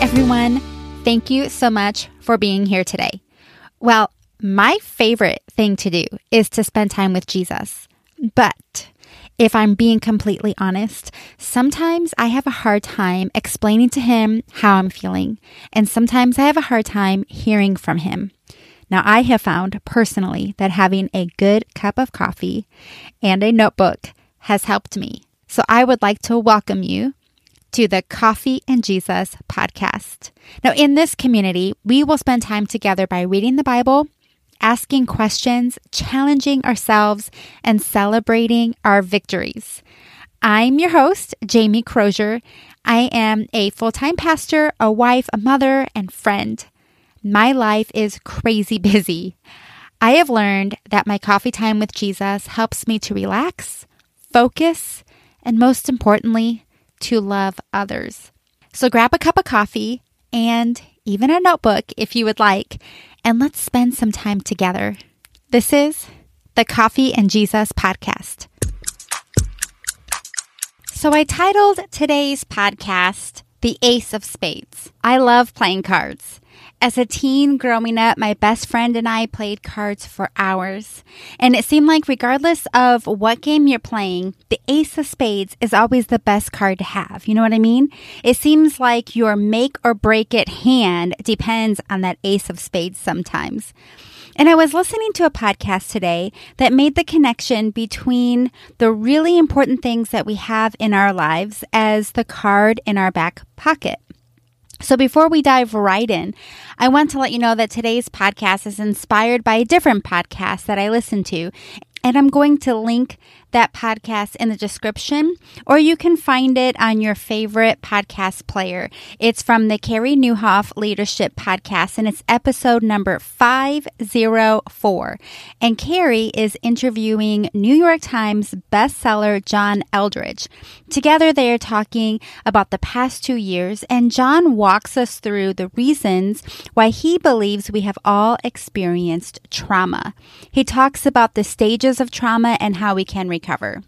everyone. Thank you so much for being here today. Well, my favorite thing to do is to spend time with Jesus. But if I'm being completely honest, sometimes I have a hard time explaining to him how I'm feeling, and sometimes I have a hard time hearing from him. Now, I have found personally that having a good cup of coffee and a notebook has helped me. So I would like to welcome you to the Coffee and Jesus podcast. Now, in this community, we will spend time together by reading the Bible, asking questions, challenging ourselves, and celebrating our victories. I'm your host, Jamie Crozier. I am a full time pastor, a wife, a mother, and friend. My life is crazy busy. I have learned that my coffee time with Jesus helps me to relax, focus, and most importantly, to love others. So grab a cup of coffee and even a notebook if you would like, and let's spend some time together. This is the Coffee and Jesus podcast. So I titled today's podcast The Ace of Spades. I love playing cards. As a teen growing up, my best friend and I played cards for hours. And it seemed like, regardless of what game you're playing, the ace of spades is always the best card to have. You know what I mean? It seems like your make or break it hand depends on that ace of spades sometimes. And I was listening to a podcast today that made the connection between the really important things that we have in our lives as the card in our back pocket. So before we dive right in, I want to let you know that today's podcast is inspired by a different podcast that I listen to. And I'm going to link that podcast in the description, or you can find it on your favorite podcast player. It's from the Carey Nieuwhof Leadership Podcast, and it's episode number 504. And Carey is interviewing New York Times bestseller John Eldredge. Together, they are talking about the past two years, and John walks us through the reasons why he believes we have all experienced trauma. He talks about the stages of trauma and how we can recover.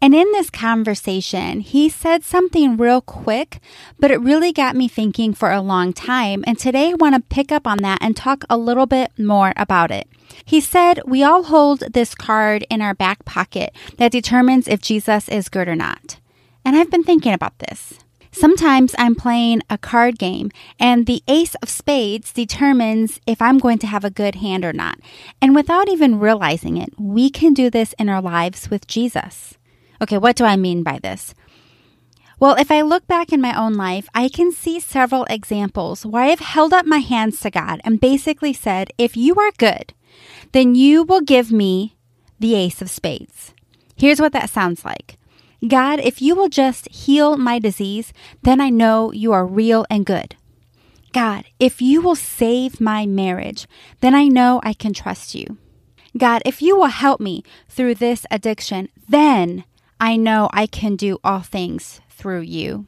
And in this conversation, he said something real quick, but it really got me thinking for a long time. And today I want to pick up on that and talk a little bit more about it. He said, We all hold this card in our back pocket that determines if Jesus is good or not. And I've been thinking about this. Sometimes I'm playing a card game and the ace of spades determines if I'm going to have a good hand or not. And without even realizing it, we can do this in our lives with Jesus. Okay, what do I mean by this? Well, if I look back in my own life, I can see several examples where I've held up my hands to God and basically said, if you are good, then you will give me the ace of spades. Here's what that sounds like God, if you will just heal my disease, then I know you are real and good. God, if you will save my marriage, then I know I can trust you. God, if you will help me through this addiction, then I know I can do all things through you.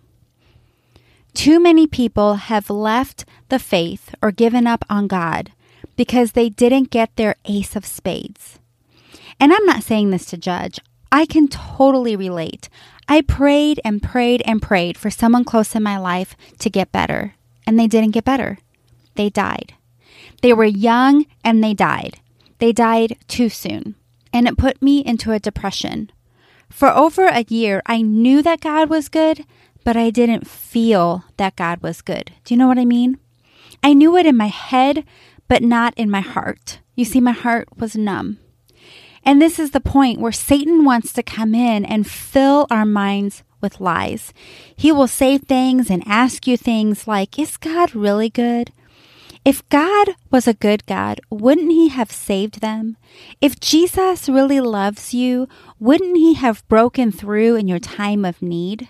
Too many people have left the faith or given up on God because they didn't get their ace of spades. And I'm not saying this to judge. I can totally relate. I prayed and prayed and prayed for someone close in my life to get better, and they didn't get better. They died. They were young and they died. They died too soon, and it put me into a depression. For over a year, I knew that God was good, but I didn't feel that God was good. Do you know what I mean? I knew it in my head, but not in my heart. You see, my heart was numb. And this is the point where Satan wants to come in and fill our minds with lies. He will say things and ask you things like, Is God really good? If God was a good God, wouldn't He have saved them? If Jesus really loves you, wouldn't He have broken through in your time of need?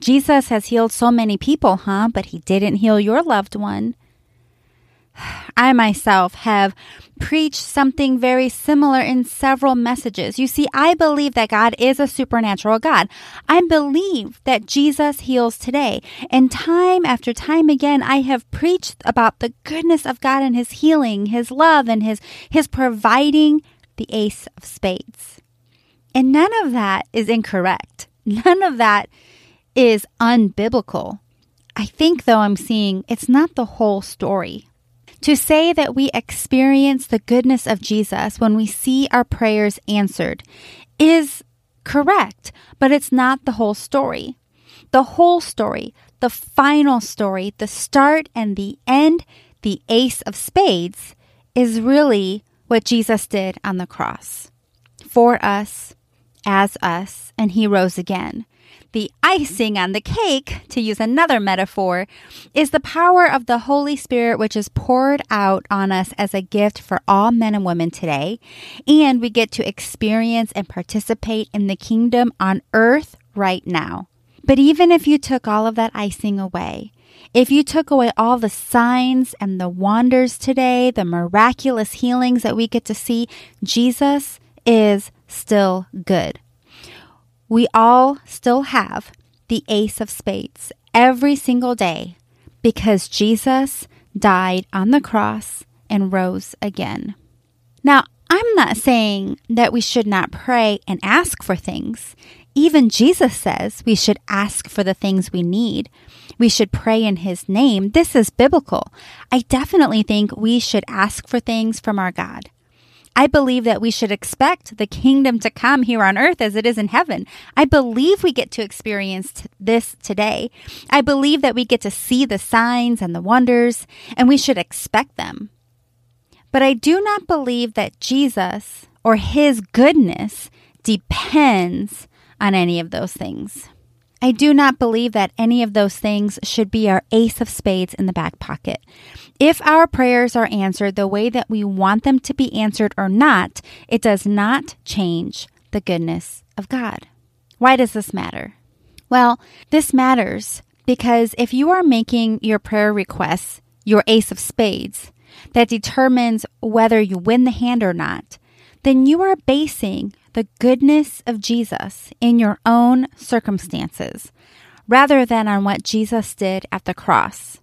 Jesus has healed so many people, huh? But He didn't heal your loved one. I myself have preached something very similar in several messages. You see, I believe that God is a supernatural God. I believe that Jesus heals today. And time after time again, I have preached about the goodness of God and his healing, his love, and his, his providing the ace of spades. And none of that is incorrect. None of that is unbiblical. I think, though, I'm seeing it's not the whole story. To say that we experience the goodness of Jesus when we see our prayers answered is correct, but it's not the whole story. The whole story, the final story, the start and the end, the ace of spades, is really what Jesus did on the cross for us, as us, and he rose again. The icing on the cake, to use another metaphor, is the power of the Holy Spirit, which is poured out on us as a gift for all men and women today. And we get to experience and participate in the kingdom on earth right now. But even if you took all of that icing away, if you took away all the signs and the wonders today, the miraculous healings that we get to see, Jesus is still good. We all still have the ace of spades every single day because Jesus died on the cross and rose again. Now, I'm not saying that we should not pray and ask for things. Even Jesus says we should ask for the things we need. We should pray in His name. This is biblical. I definitely think we should ask for things from our God. I believe that we should expect the kingdom to come here on earth as it is in heaven. I believe we get to experience t- this today. I believe that we get to see the signs and the wonders, and we should expect them. But I do not believe that Jesus or his goodness depends on any of those things. I do not believe that any of those things should be our ace of spades in the back pocket. If our prayers are answered the way that we want them to be answered or not, it does not change the goodness of God. Why does this matter? Well, this matters because if you are making your prayer requests your ace of spades that determines whether you win the hand or not, then you are basing the goodness of Jesus in your own circumstances rather than on what Jesus did at the cross.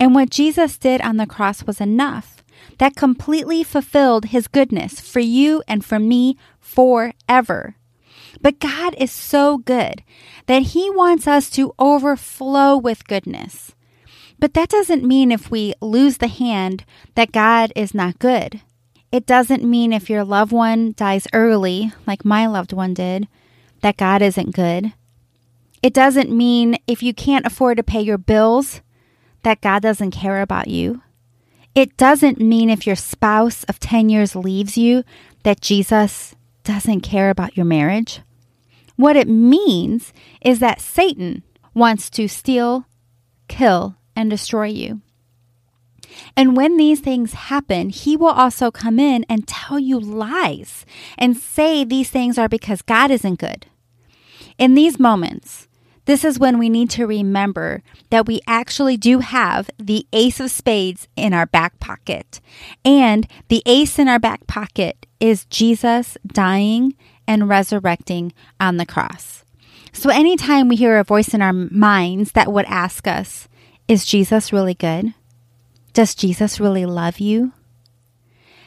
And what Jesus did on the cross was enough. That completely fulfilled his goodness for you and for me forever. But God is so good that he wants us to overflow with goodness. But that doesn't mean if we lose the hand that God is not good. It doesn't mean if your loved one dies early, like my loved one did, that God isn't good. It doesn't mean if you can't afford to pay your bills, that God doesn't care about you. It doesn't mean if your spouse of 10 years leaves you, that Jesus doesn't care about your marriage. What it means is that Satan wants to steal, kill, and destroy you. And when these things happen, he will also come in and tell you lies and say these things are because God isn't good. In these moments, this is when we need to remember that we actually do have the ace of spades in our back pocket. And the ace in our back pocket is Jesus dying and resurrecting on the cross. So anytime we hear a voice in our minds that would ask us, is Jesus really good? Does Jesus really love you?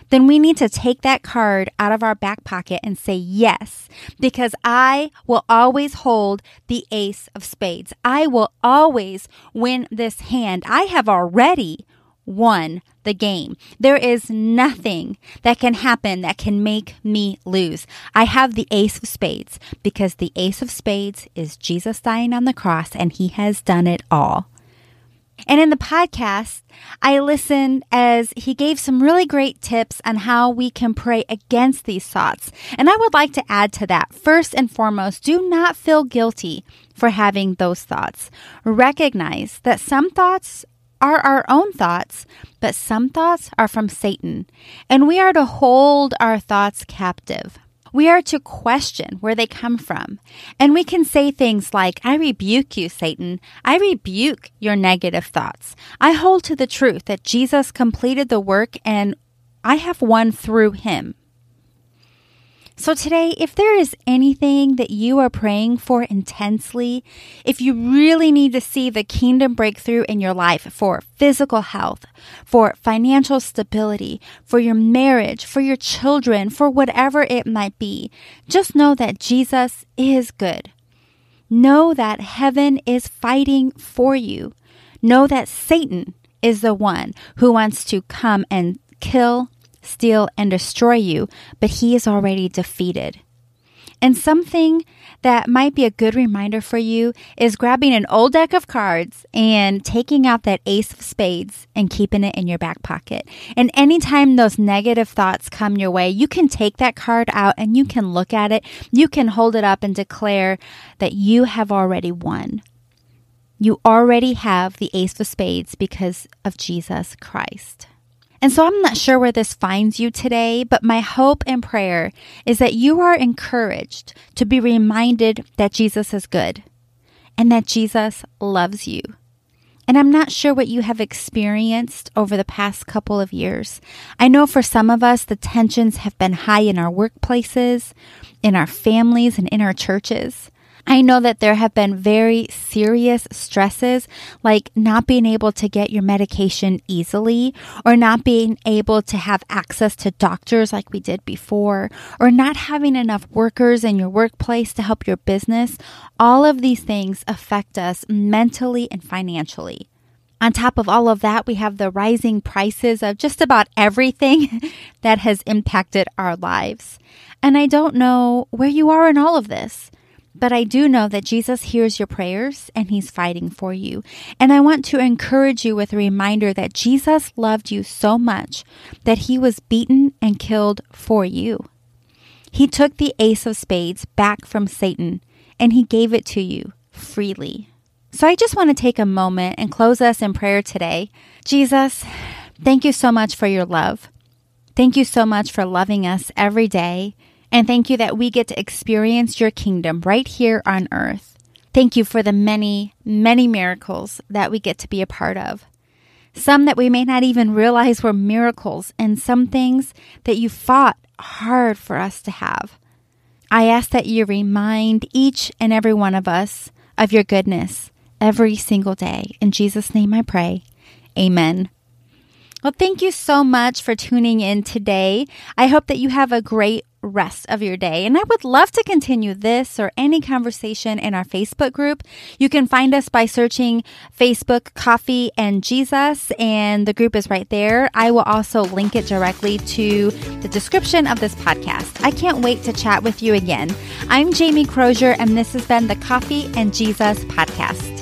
Then we need to take that card out of our back pocket and say yes, because I will always hold the ace of spades. I will always win this hand. I have already won the game. There is nothing that can happen that can make me lose. I have the ace of spades because the ace of spades is Jesus dying on the cross and he has done it all. And in the podcast, I listened as he gave some really great tips on how we can pray against these thoughts. And I would like to add to that first and foremost, do not feel guilty for having those thoughts. Recognize that some thoughts are our own thoughts, but some thoughts are from Satan. And we are to hold our thoughts captive. We are to question where they come from. And we can say things like, I rebuke you, Satan. I rebuke your negative thoughts. I hold to the truth that Jesus completed the work and I have won through him. So, today, if there is anything that you are praying for intensely, if you really need to see the kingdom breakthrough in your life for physical health, for financial stability, for your marriage, for your children, for whatever it might be, just know that Jesus is good. Know that heaven is fighting for you. know that Satan is the one who wants to come and kill, steal, and destroy you, but he is already defeated. And something that might be a good reminder for you is grabbing an old deck of cards and taking out that ace of spades and keeping it in your back pocket. And anytime those negative thoughts come your way, you can take that card out and you can look at it. You can hold it up and declare that you have already won. You already have the ace of spades because of Jesus Christ. And so I'm not sure where this finds you today, but my hope and prayer is that you are encouraged to be reminded that Jesus is good and that Jesus loves you. And I'm not sure what you have experienced over the past couple of years. I know for some of us, the tensions have been high in our workplaces, in our families, and in our churches. I know that there have been very serious stresses like not being able to get your medication easily or not being able to have access to doctors like we did before or not having enough workers in your workplace to help your business. All of these things affect us mentally and financially. On top of all of that, we have the rising prices of just about everything that has impacted our lives. And I don't know where you are in all of this. But I do know that Jesus hears your prayers and he's fighting for you. And I want to encourage you with a reminder that Jesus loved you so much that he was beaten and killed for you. He took the ace of spades back from Satan and he gave it to you freely. So I just want to take a moment and close us in prayer today. Jesus, thank you so much for your love. Thank you so much for loving us every day and thank you that we get to experience your kingdom right here on earth. Thank you for the many, many miracles that we get to be a part of. Some that we may not even realize were miracles, and some things that you fought hard for us to have. I ask that you remind each and every one of us of your goodness every single day. In Jesus' name I pray. Amen. Well, thank you so much for tuning in today. I hope that you have a great rest of your day. And I would love to continue this or any conversation in our Facebook group. You can find us by searching Facebook Coffee and Jesus, and the group is right there. I will also link it directly to the description of this podcast. I can't wait to chat with you again. I'm Jamie Crozier, and this has been the Coffee and Jesus podcast.